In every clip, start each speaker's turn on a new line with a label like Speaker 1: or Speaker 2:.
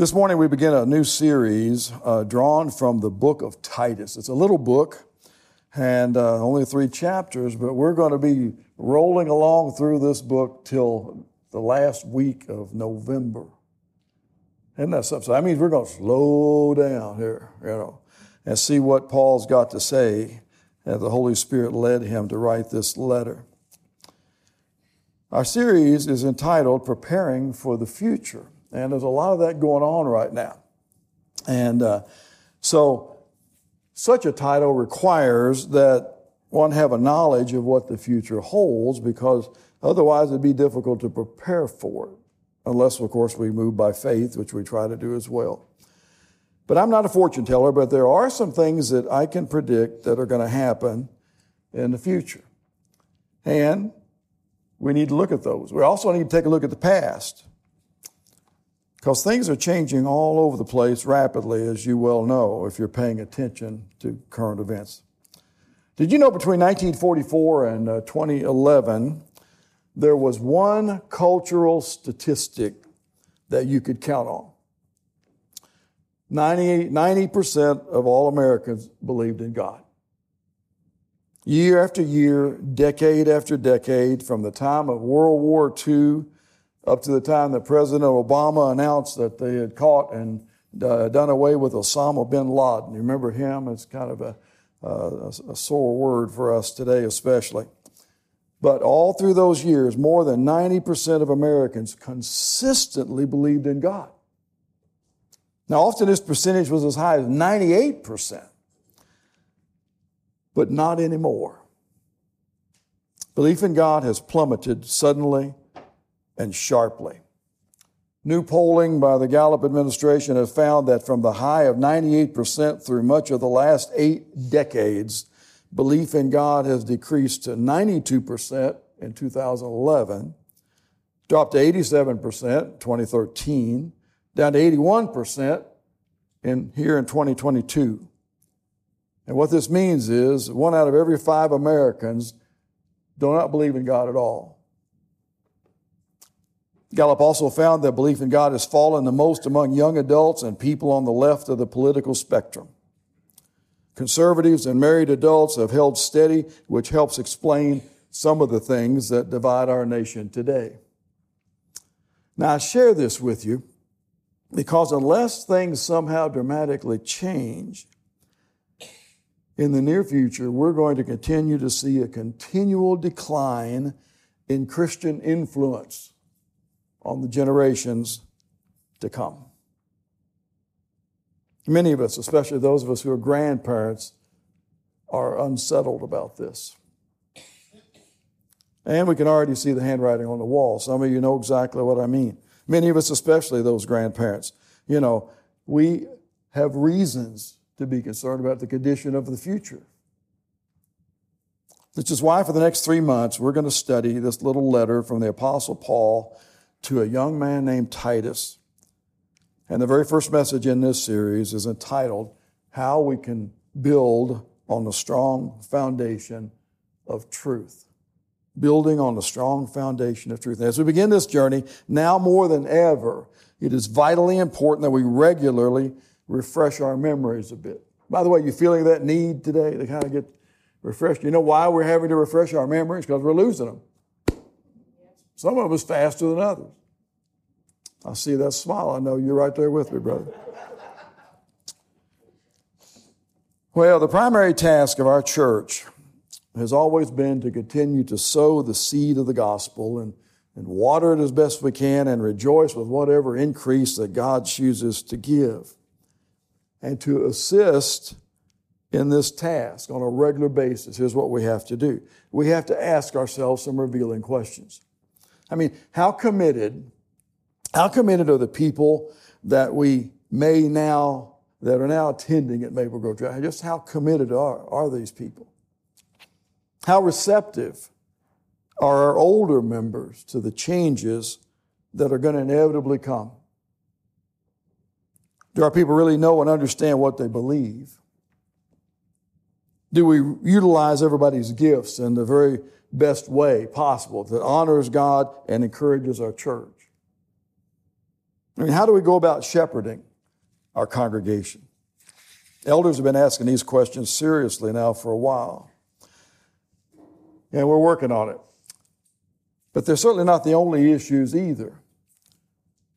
Speaker 1: This morning we begin a new series uh, drawn from the book of Titus. It's a little book and uh, only three chapters, but we're going to be rolling along through this book till the last week of November. Isn't that something? So that means we're going to slow down here, you know, and see what Paul's got to say as the Holy Spirit led him to write this letter. Our series is entitled Preparing for the Future. And there's a lot of that going on right now. And uh, so, such a title requires that one have a knowledge of what the future holds because otherwise it'd be difficult to prepare for it. Unless, of course, we move by faith, which we try to do as well. But I'm not a fortune teller, but there are some things that I can predict that are going to happen in the future. And we need to look at those. We also need to take a look at the past. Because things are changing all over the place rapidly, as you well know, if you're paying attention to current events. Did you know between 1944 and uh, 2011, there was one cultural statistic that you could count on? 90, 90% of all Americans believed in God. Year after year, decade after decade, from the time of World War II up to the time that President Obama announced that they had caught and uh, done away with Osama bin Laden. You remember him? It's kind of a, uh, a sore word for us today, especially. But all through those years, more than 90% of Americans consistently believed in God. Now, often this percentage was as high as 98%, but not anymore. Belief in God has plummeted suddenly and sharply. New polling by the Gallup administration has found that from the high of 98% through much of the last eight decades, belief in God has decreased to 92% in 2011, dropped to 87% in 2013, down to 81% in here in 2022. And what this means is one out of every five Americans do not believe in God at all. Gallup also found that belief in God has fallen the most among young adults and people on the left of the political spectrum. Conservatives and married adults have held steady, which helps explain some of the things that divide our nation today. Now, I share this with you because unless things somehow dramatically change in the near future, we're going to continue to see a continual decline in Christian influence on the generations to come. Many of us, especially those of us who are grandparents, are unsettled about this. And we can already see the handwriting on the wall. Some of you know exactly what I mean. Many of us, especially those grandparents, you know, we have reasons to be concerned about the condition of the future. Which is why, for the next three months, we're going to study this little letter from the Apostle Paul to a young man named Titus. And the very first message in this series is entitled, How We Can Build on the Strong Foundation of Truth. Building on the strong foundation of truth. As we begin this journey, now more than ever, it is vitally important that we regularly refresh our memories a bit. By the way, you feeling that need today to kind of get refreshed? You know why we're having to refresh our memories? Because we're losing them. Some of us faster than others. I see that smile. I know you're right there with me, brother. Well, the primary task of our church has always been to continue to sow the seed of the gospel and, and water it as best we can and rejoice with whatever increase that God chooses to give. And to assist in this task on a regular basis, here's what we have to do. We have to ask ourselves some revealing questions. I mean, how committed, how committed are the people that we may now, that are now attending at Maple Grove Drive? Just how committed are, are these people? How receptive are our older members to the changes that are going to inevitably come? Do our people really know and understand what they believe? Do we utilize everybody's gifts in the very best way possible that honors God and encourages our church. I mean, how do we go about shepherding our congregation? Elders have been asking these questions seriously now for a while. And we're working on it. But they're certainly not the only issues either.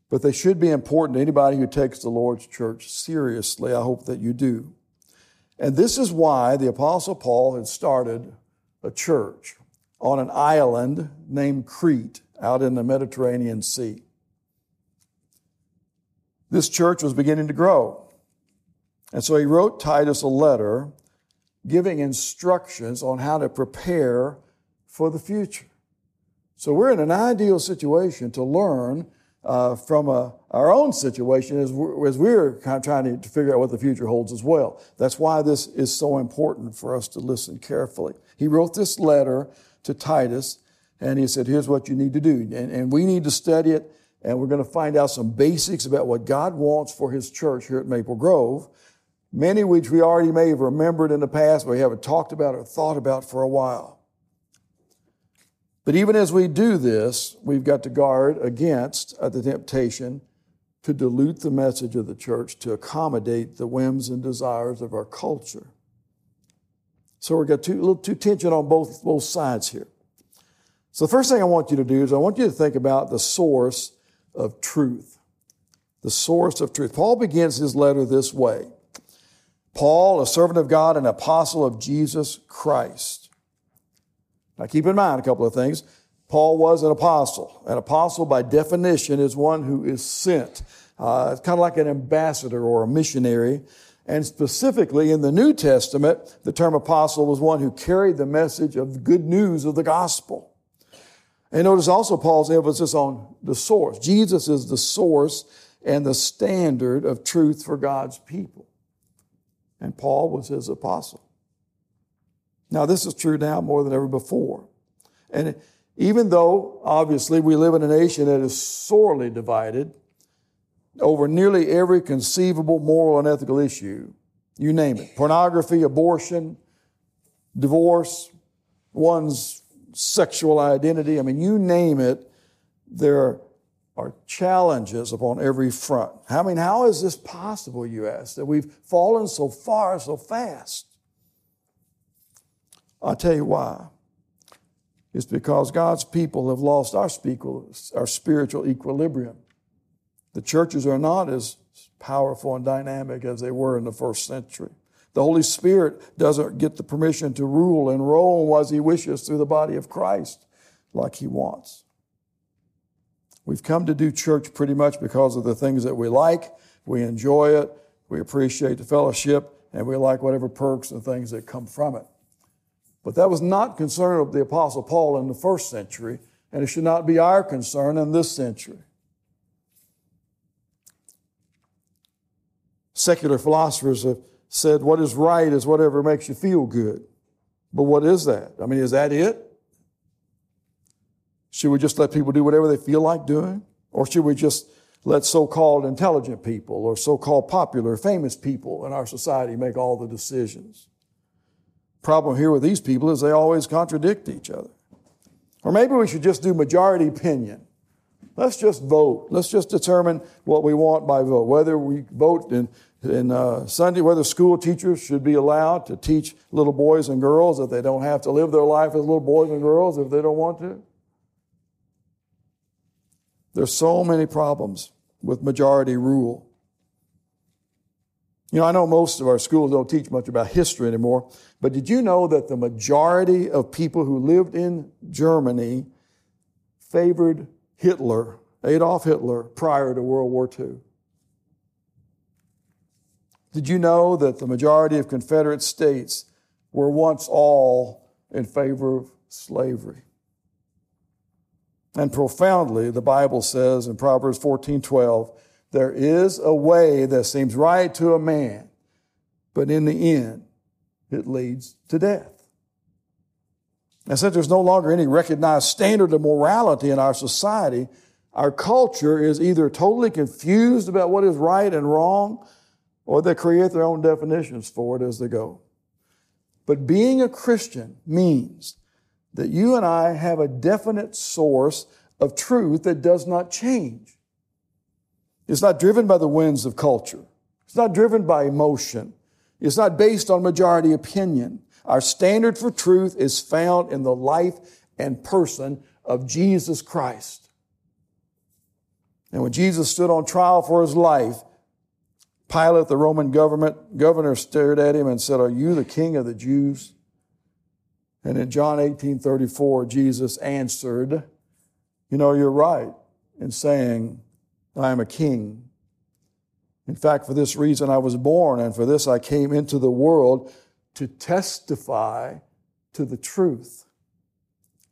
Speaker 1: But they should be important to anybody who takes the Lord's church seriously. I hope that you do. And this is why the Apostle Paul had started a church on an island named Crete out in the Mediterranean Sea. This church was beginning to grow. And so he wrote Titus a letter giving instructions on how to prepare for the future. So we're in an ideal situation to learn uh, from a, our own situation as we're, as we're kind of trying to, to figure out what the future holds as well. That's why this is so important for us to listen carefully. He wrote this letter to Titus and he said, here's what you need to do. And, and we need to study it and we're going to find out some basics about what God wants for his church here at Maple Grove. Many which we already may have remembered in the past, but we haven't talked about or thought about for a while. But even as we do this, we've got to guard against uh, the temptation to dilute the message of the church to accommodate the whims and desires of our culture. So we've got a little too tension on both, both sides here. So the first thing I want you to do is I want you to think about the source of truth. The source of truth. Paul begins his letter this way. Paul, a servant of God, an apostle of Jesus Christ now keep in mind a couple of things. Paul was an apostle. An apostle, by definition, is one who is sent. Uh, it's kind of like an ambassador or a missionary. And specifically in the New Testament, the term apostle was one who carried the message of the good news of the gospel. And notice also Paul's emphasis on the source. Jesus is the source and the standard of truth for God's people. And Paul was his apostle. Now, this is true now more than ever before. And even though, obviously, we live in a nation that is sorely divided over nearly every conceivable moral and ethical issue, you name it pornography, abortion, divorce, one's sexual identity, I mean, you name it, there are challenges upon every front. I mean, how is this possible, you ask, that we've fallen so far so fast? I'll tell you why. It's because God's people have lost our, our spiritual equilibrium. The churches are not as powerful and dynamic as they were in the first century. The Holy Spirit doesn't get the permission to rule and roam as He wishes through the body of Christ like He wants. We've come to do church pretty much because of the things that we like, we enjoy it, we appreciate the fellowship, and we like whatever perks and things that come from it. But that was not concern of the Apostle Paul in the first century, and it should not be our concern in this century. Secular philosophers have said what is right is whatever makes you feel good. But what is that? I mean, is that it? Should we just let people do whatever they feel like doing? Or should we just let so called intelligent people or so called popular, famous people in our society make all the decisions? Problem here with these people is they always contradict each other. Or maybe we should just do majority opinion. Let's just vote. Let's just determine what we want by vote. Whether we vote in, in uh, Sunday, whether school teachers should be allowed to teach little boys and girls that they don't have to live their life as little boys and girls if they don't want to. There's so many problems with majority rule. You know, I know most of our schools don't teach much about history anymore, but did you know that the majority of people who lived in Germany favored Hitler, Adolf Hitler, prior to World War II? Did you know that the majority of Confederate states were once all in favor of slavery? And profoundly, the Bible says in Proverbs 14 12, there is a way that seems right to a man, but in the end, it leads to death. And since there's no longer any recognized standard of morality in our society, our culture is either totally confused about what is right and wrong, or they create their own definitions for it as they go. But being a Christian means that you and I have a definite source of truth that does not change. It's not driven by the winds of culture. It's not driven by emotion. It's not based on majority opinion. Our standard for truth is found in the life and person of Jesus Christ. And when Jesus stood on trial for his life, Pilate, the Roman government governor, stared at him and said, Are you the king of the Jews? And in John 18 34, Jesus answered, You know, you're right in saying, I am a king. In fact, for this reason I was born, and for this I came into the world to testify to the truth.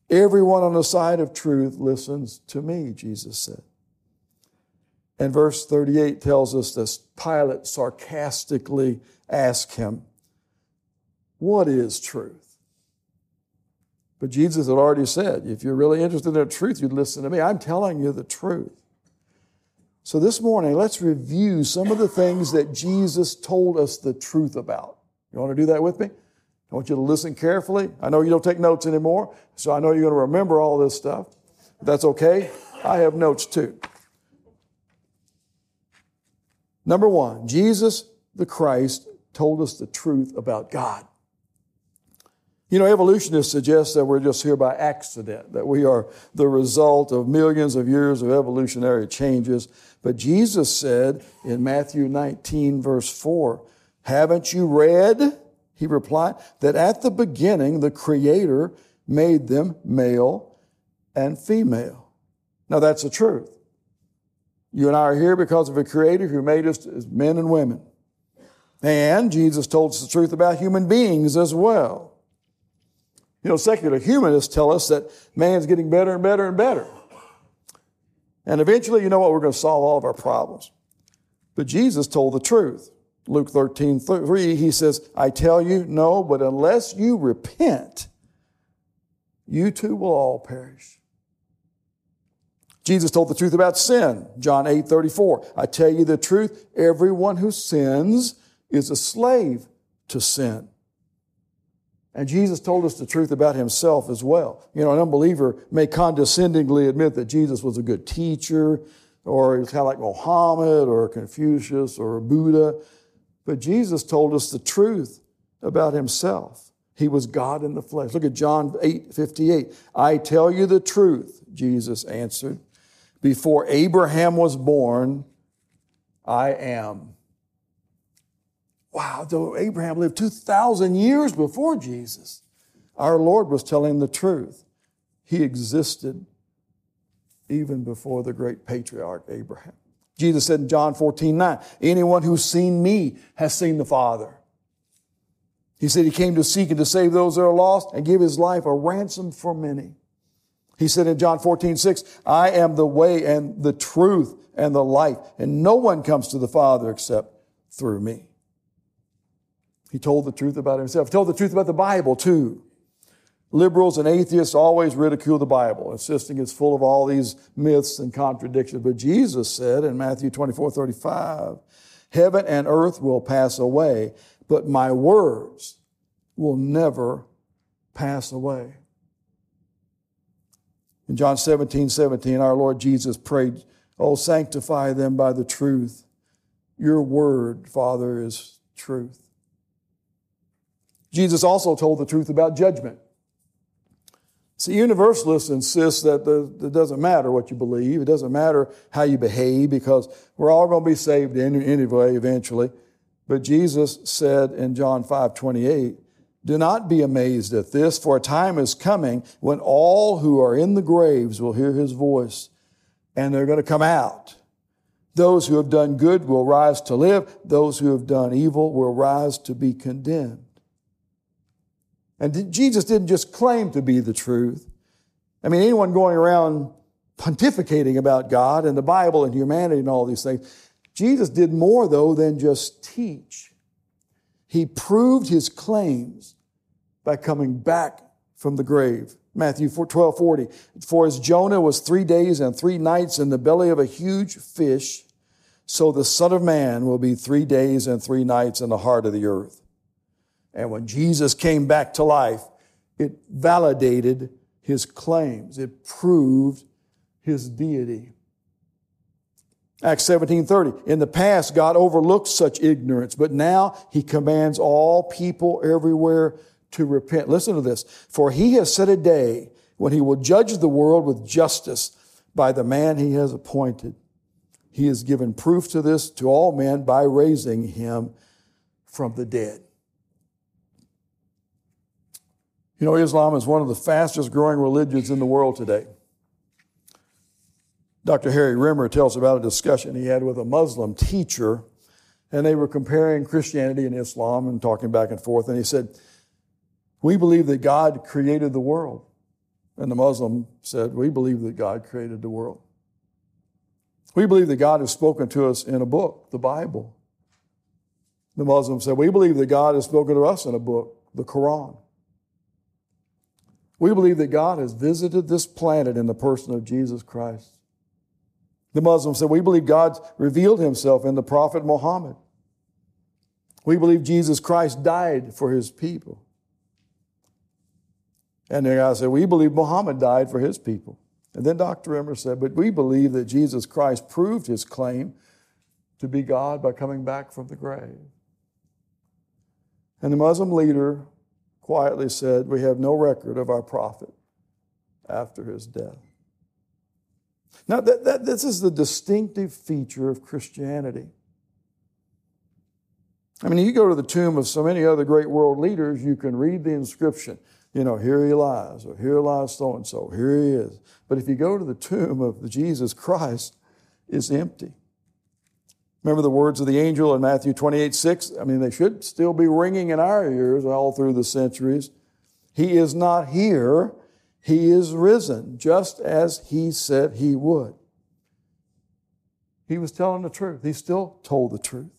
Speaker 1: Everyone on the side of truth listens to me, Jesus said. And verse 38 tells us this Pilate sarcastically asked him, What is truth? But Jesus had already said, If you're really interested in the truth, you'd listen to me. I'm telling you the truth. So this morning, let's review some of the things that Jesus told us the truth about. You want to do that with me? I want you to listen carefully. I know you don't take notes anymore, so I know you're going to remember all this stuff. That's okay. I have notes too. Number one, Jesus the Christ told us the truth about God. You know, evolutionists suggest that we're just here by accident, that we are the result of millions of years of evolutionary changes. But Jesus said in Matthew 19, verse 4, Haven't you read, he replied, that at the beginning the Creator made them male and female? Now that's the truth. You and I are here because of a creator who made us as men and women. And Jesus told us the truth about human beings as well. You know, secular humanists tell us that man's getting better and better and better. And eventually, you know what? We're going to solve all of our problems. But Jesus told the truth. Luke 13, 3, he says, I tell you, no, but unless you repent, you too will all perish. Jesus told the truth about sin. John 8, 34. I tell you the truth, everyone who sins is a slave to sin. And Jesus told us the truth about himself as well. You know, an unbeliever may condescendingly admit that Jesus was a good teacher, or he was kind of like Mohammed, or Confucius, or Buddha. But Jesus told us the truth about himself. He was God in the flesh. Look at John 8, 58. I tell you the truth, Jesus answered. Before Abraham was born, I am. Wow, though Abraham lived 2,000 years before Jesus, our Lord was telling the truth. He existed even before the great patriarch Abraham. Jesus said in John 14, 9, anyone who's seen me has seen the Father. He said he came to seek and to save those that are lost and give his life a ransom for many. He said in John 14, 6, I am the way and the truth and the life, and no one comes to the Father except through me. He told the truth about himself. He told the truth about the Bible too. Liberals and atheists always ridicule the Bible, insisting it's full of all these myths and contradictions. But Jesus said in Matthew 24, 35, Heaven and earth will pass away, but my words will never pass away. In John 17, 17, our Lord Jesus prayed, Oh, sanctify them by the truth. Your word, Father, is truth. Jesus also told the truth about judgment. See, universalists insist that it doesn't matter what you believe, it doesn't matter how you behave, because we're all going to be saved in, anyway eventually. But Jesus said in John 5 28, do not be amazed at this, for a time is coming when all who are in the graves will hear his voice, and they're going to come out. Those who have done good will rise to live, those who have done evil will rise to be condemned. And Jesus didn't just claim to be the truth. I mean, anyone going around pontificating about God and the Bible and humanity and all these things, Jesus did more, though, than just teach. He proved his claims by coming back from the grave. Matthew 12 40. For as Jonah was three days and three nights in the belly of a huge fish, so the Son of Man will be three days and three nights in the heart of the earth. And when Jesus came back to life, it validated his claims. It proved his deity. Acts 17:30. In the past, God overlooked such ignorance, but now he commands all people everywhere to repent. Listen to this. For he has set a day when he will judge the world with justice by the man he has appointed. He has given proof to this to all men by raising him from the dead. You know, Islam is one of the fastest growing religions in the world today. Dr. Harry Rimmer tells about a discussion he had with a Muslim teacher, and they were comparing Christianity and Islam and talking back and forth. And he said, We believe that God created the world. And the Muslim said, We believe that God created the world. We believe that God has spoken to us in a book, the Bible. The Muslim said, We believe that God has spoken to us in a book, the Quran. We believe that God has visited this planet in the person of Jesus Christ. The Muslims said, We believe God revealed himself in the Prophet Muhammad. We believe Jesus Christ died for his people. And the guy said, We believe Muhammad died for his people. And then Dr. Rimmer said, But we believe that Jesus Christ proved his claim to be God by coming back from the grave. And the Muslim leader quietly said, We have no record of our prophet after his death. Now, that, that, this is the distinctive feature of Christianity. I mean, you go to the tomb of so many other great world leaders, you can read the inscription. You know, here he lies, or here lies so and so, here he is. But if you go to the tomb of Jesus Christ, it's empty. Remember the words of the angel in Matthew 28 6? I mean, they should still be ringing in our ears all through the centuries. He is not here, he is risen, just as he said he would. He was telling the truth. He still told the truth.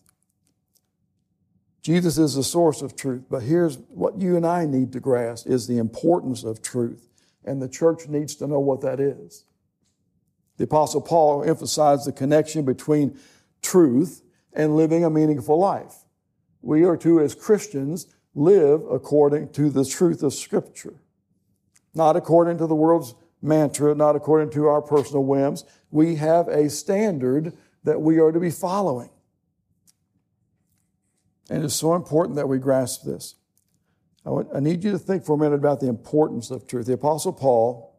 Speaker 1: Jesus is the source of truth, but here's what you and I need to grasp is the importance of truth, and the church needs to know what that is. The apostle Paul emphasized the connection between truth and living a meaningful life. We are to, as Christians, live according to the truth of scripture not according to the world's mantra, not according to our personal whims. We have a standard that we are to be following. And it's so important that we grasp this. I, need you to think for a minute about the importance of truth. The Apostle Paul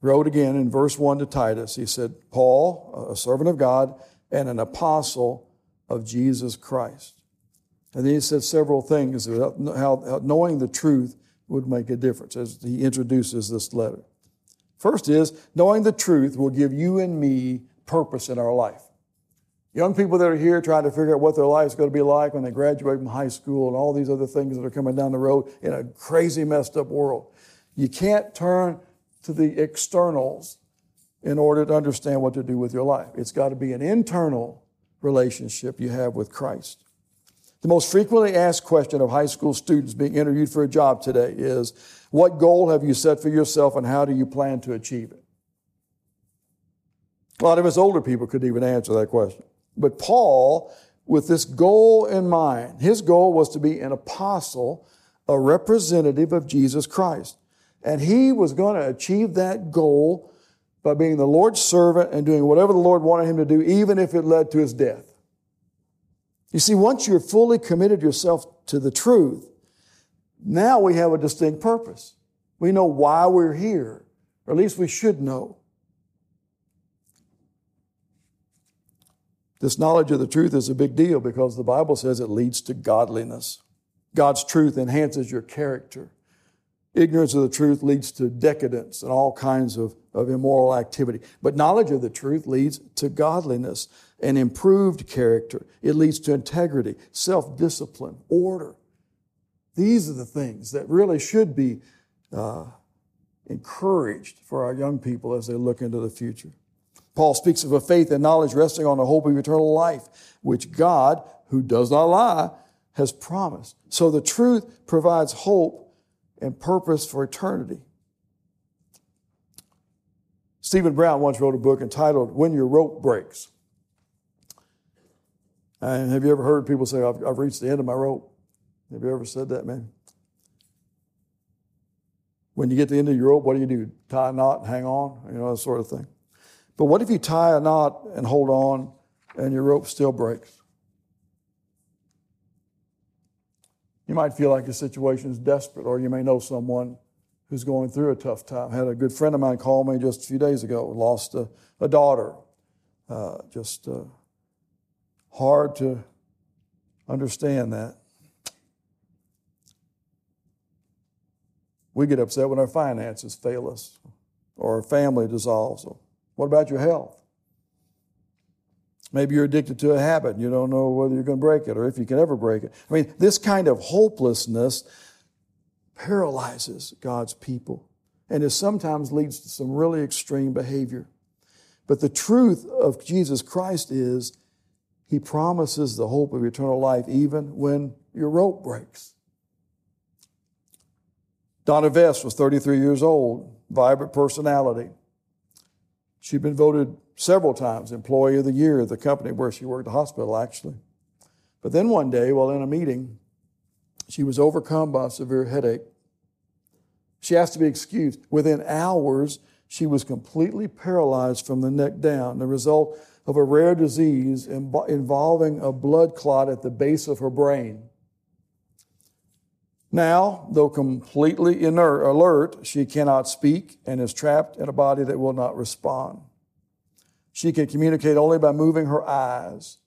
Speaker 1: wrote again in verse 1 to Titus. He said, Paul, a servant of God and an apostle of Jesus Christ. And then he said several things about how knowing the truth would make a difference as he introduces this letter. First is knowing the truth will give you and me purpose in our life. Young people that are here trying to figure out what their life is going to be like when they graduate from high school and all these other things that are coming down the road in a crazy, messed up world. You can't turn to the externals in order to understand what to do with your life. It's got to be an internal relationship you have with Christ. The most frequently asked question of high school students being interviewed for a job today is What goal have you set for yourself and how do you plan to achieve it? A lot of us older people couldn't even answer that question. But Paul, with this goal in mind, his goal was to be an apostle, a representative of Jesus Christ. And he was going to achieve that goal by being the Lord's servant and doing whatever the Lord wanted him to do, even if it led to his death. You see, once you're fully committed yourself to the truth, now we have a distinct purpose. We know why we're here, or at least we should know. This knowledge of the truth is a big deal because the Bible says it leads to godliness. God's truth enhances your character. Ignorance of the truth leads to decadence and all kinds of, of immoral activity. But knowledge of the truth leads to godliness and improved character. It leads to integrity, self discipline, order. These are the things that really should be uh, encouraged for our young people as they look into the future. Paul speaks of a faith and knowledge resting on the hope of eternal life, which God, who does not lie, has promised. So the truth provides hope and purpose for eternity. Stephen Brown once wrote a book entitled When Your Rope Breaks. And have you ever heard people say, I've, I've reached the end of my rope? Have you ever said that, man? When you get to the end of your rope, what do you do? Tie a knot and hang on? You know, that sort of thing. But what if you tie a knot and hold on and your rope still breaks? You might feel like your situation is desperate, or you may know someone who's going through a tough time. I had a good friend of mine call me just a few days ago, lost a, a daughter. Uh, just uh, hard to understand that. We get upset when our finances fail us or our family dissolves. What about your health? Maybe you're addicted to a habit and you don't know whether you're going to break it or if you can ever break it. I mean, this kind of hopelessness paralyzes God's people and it sometimes leads to some really extreme behavior. But the truth of Jesus Christ is he promises the hope of eternal life even when your rope breaks. Donna Vest was 33 years old, vibrant personality. She'd been voted several times Employee of the Year at the company where she worked, the hospital actually. But then one day, while in a meeting, she was overcome by a severe headache. She asked to be excused. Within hours, she was completely paralyzed from the neck down, the result of a rare disease involving a blood clot at the base of her brain. Now, though completely inert, alert, she cannot speak and is trapped in a body that will not respond. She can communicate only by moving her eyes.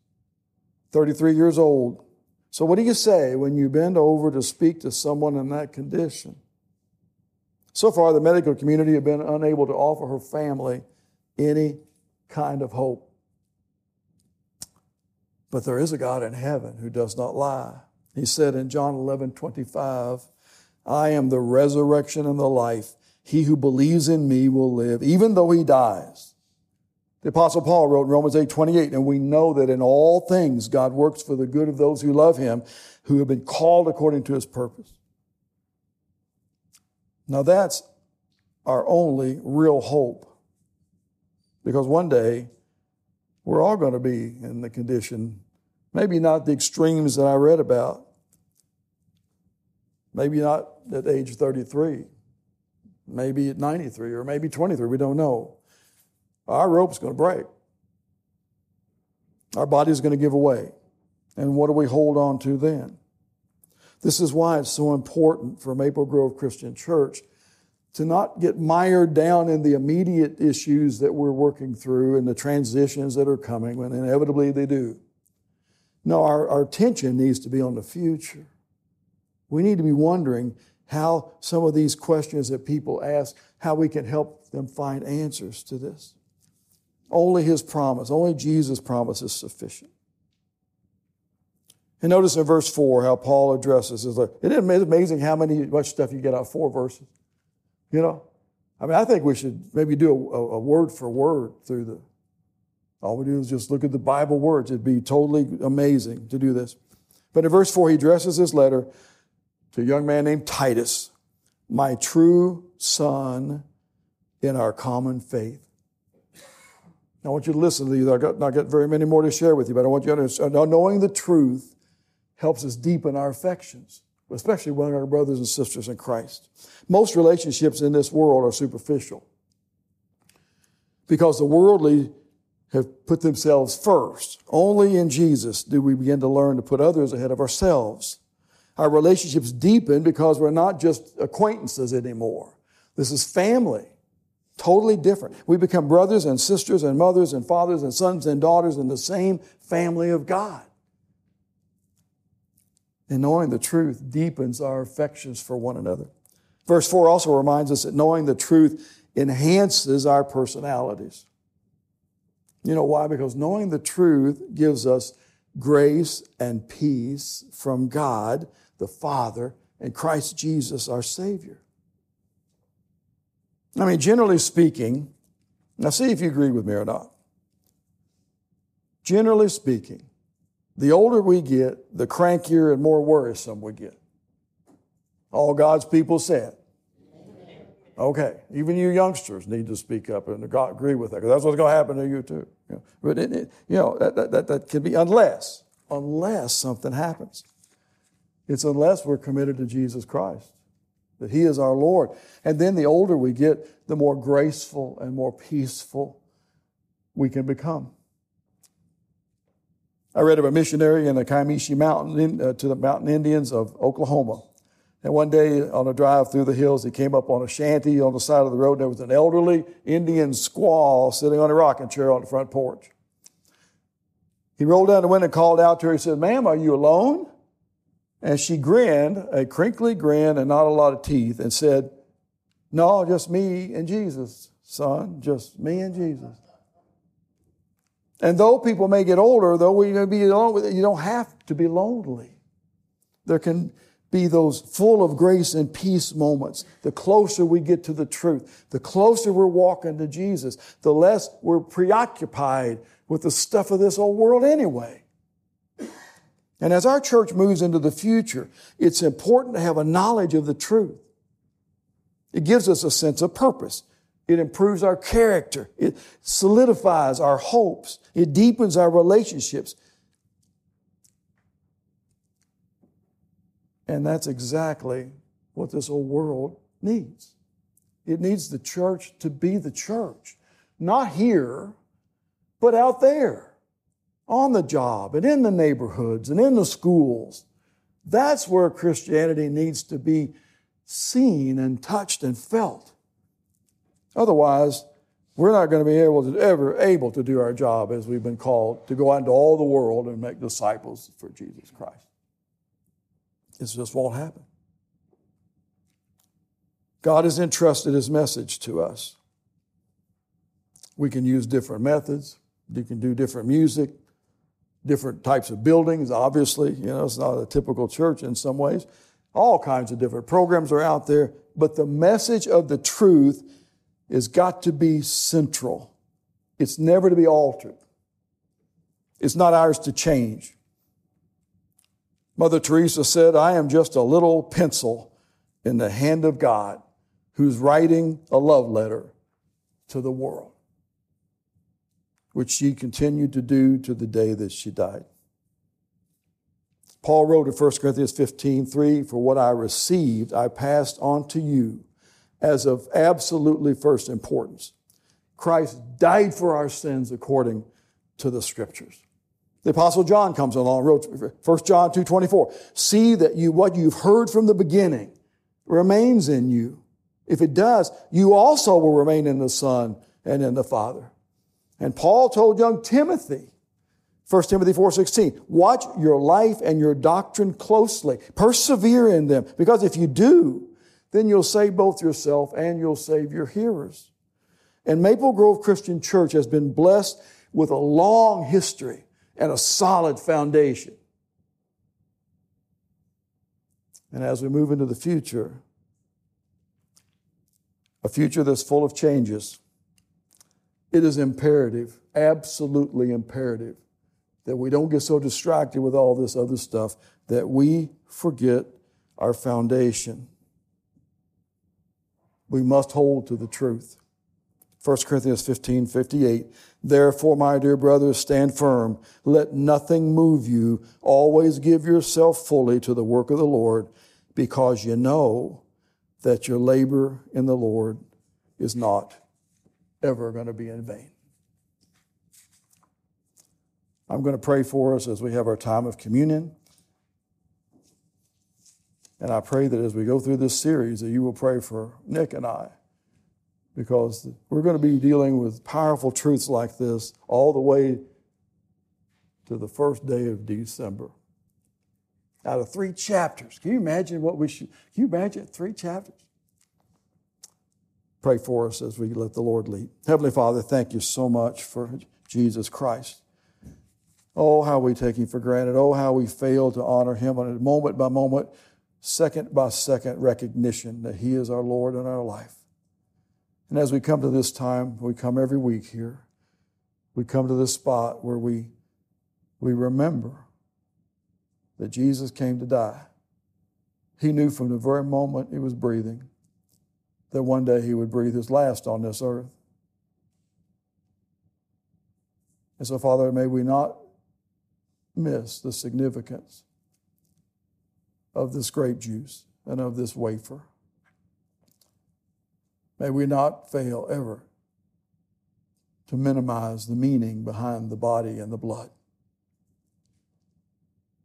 Speaker 1: 33 years old. So, what do you say when you bend over to speak to someone in that condition? So far, the medical community have been unable to offer her family any kind of hope. But there is a God in heaven who does not lie. He said in John 11 25, I am the resurrection and the life. He who believes in me will live, even though he dies. The apostle Paul wrote in Romans 8, 28, and we know that in all things God works for the good of those who love him, who have been called according to his purpose. Now that's our only real hope. Because one day we're all going to be in the condition, maybe not the extremes that I read about, maybe not at age 33, maybe at 93, or maybe 23, we don't know our rope's going to break. Our body's going to give away. And what do we hold on to then? This is why it's so important for Maple Grove Christian Church to not get mired down in the immediate issues that we're working through and the transitions that are coming, when inevitably they do. No, our, our attention needs to be on the future. We need to be wondering how some of these questions that people ask, how we can help them find answers to this. Only His promise, only Jesus' promise is sufficient. And notice in verse 4 how Paul addresses is like, isn't it amazing how many much stuff you get out of four verses? You know? I mean, I think we should maybe do a, a word for word through the all we do is just look at the Bible words. It'd be totally amazing to do this. But in verse 4, he addresses this letter to a young man named Titus, my true son in our common faith. I want you to listen to these. I've got, not got very many more to share with you, but I want you to understand. Knowing the truth helps us deepen our affections, especially among our brothers and sisters in Christ. Most relationships in this world are superficial because the worldly have put themselves first. Only in Jesus do we begin to learn to put others ahead of ourselves. Our relationships deepen because we're not just acquaintances anymore. This is family. Totally different. We become brothers and sisters and mothers and fathers and sons and daughters in the same family of God. And knowing the truth deepens our affections for one another. Verse 4 also reminds us that knowing the truth enhances our personalities. You know why? Because knowing the truth gives us grace and peace from God, the Father, and Christ Jesus, our Savior. I mean, generally speaking, now see if you agree with me or not. Generally speaking, the older we get, the crankier and more worrisome we get. All God's people said. Okay, even you youngsters need to speak up and agree with that because that's what's going to happen to you too. You know, but it, it, you know that, that, that can be unless, unless something happens. It's unless we're committed to Jesus Christ that He is our Lord. And then the older we get, the more graceful and more peaceful we can become. I read of a missionary in the Kiamichi Mountain uh, to the mountain Indians of Oklahoma. And one day on a drive through the hills, he came up on a shanty on the side of the road. And there was an elderly Indian squaw sitting on a rocking chair on the front porch. He rolled down the window and called out to her. He said, Ma'am, are you alone? And she grinned, a crinkly grin and not a lot of teeth, and said, No, just me and Jesus, son, just me and Jesus. And though people may get older, though we may be alone, you don't have to be lonely. There can be those full of grace and peace moments. The closer we get to the truth, the closer we're walking to Jesus, the less we're preoccupied with the stuff of this old world anyway. And as our church moves into the future, it's important to have a knowledge of the truth. It gives us a sense of purpose. It improves our character. It solidifies our hopes. It deepens our relationships. And that's exactly what this old world needs. It needs the church to be the church, not here, but out there, on the job and in the neighborhoods and in the schools. That's where Christianity needs to be seen and touched and felt. Otherwise, we're not going to be able to ever able to do our job as we've been called to go out into all the world and make disciples for Jesus Christ. It just won't happen. God has entrusted his message to us. We can use different methods. We can do different music, different types of buildings. Obviously, you know, it's not a typical church in some ways. All kinds of different programs are out there, but the message of the truth has got to be central. It's never to be altered. It's not ours to change. Mother Teresa said, I am just a little pencil in the hand of God who's writing a love letter to the world, which she continued to do to the day that she died. Paul wrote in 1 Corinthians 15, 3, For what I received, I passed on to you as of absolutely first importance. Christ died for our sins according to the scriptures. The apostle John comes along, wrote 1 John 2.24, see that you, what you've heard from the beginning remains in you. If it does, you also will remain in the Son and in the Father. And Paul told young Timothy, 1 Timothy 4.16, watch your life and your doctrine closely. Persevere in them, because if you do, then you'll save both yourself and you'll save your hearers. And Maple Grove Christian Church has been blessed with a long history and a solid foundation. And as we move into the future, a future that's full of changes, it is imperative, absolutely imperative, that we don't get so distracted with all this other stuff that we forget our foundation we must hold to the truth. 1 Corinthians 15, 58. Therefore, my dear brothers, stand firm. Let nothing move you. Always give yourself fully to the work of the Lord, because you know that your labor in the Lord is not ever going to be in vain. I'm going to pray for us as we have our time of communion. And I pray that as we go through this series, that you will pray for Nick and I, because we're going to be dealing with powerful truths like this all the way to the first day of December. Out of three chapters. Can you imagine what we should? Can you imagine three chapters? Pray for us as we let the Lord lead. Heavenly Father, thank you so much for Jesus Christ. Oh, how we take him for granted. Oh, how we fail to honor him on a moment by moment second by second recognition that He is our Lord in our life. And as we come to this time, we come every week here, we come to this spot where we, we remember that Jesus came to die. He knew from the very moment he was breathing that one day he would breathe his last on this earth. And so, Father, may we not miss the significance of this grape juice and of this wafer. May we not fail ever to minimize the meaning behind the body and the blood.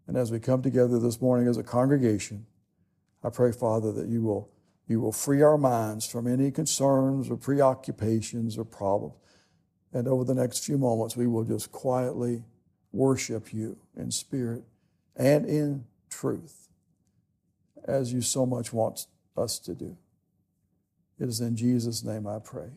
Speaker 1: And as we come together this morning as a congregation, I pray, Father, that you will, you will free our minds from any concerns or preoccupations or problems. And over the next few moments, we will just quietly worship you in spirit and in truth, as you so much want us to do. It is in Jesus' name I pray.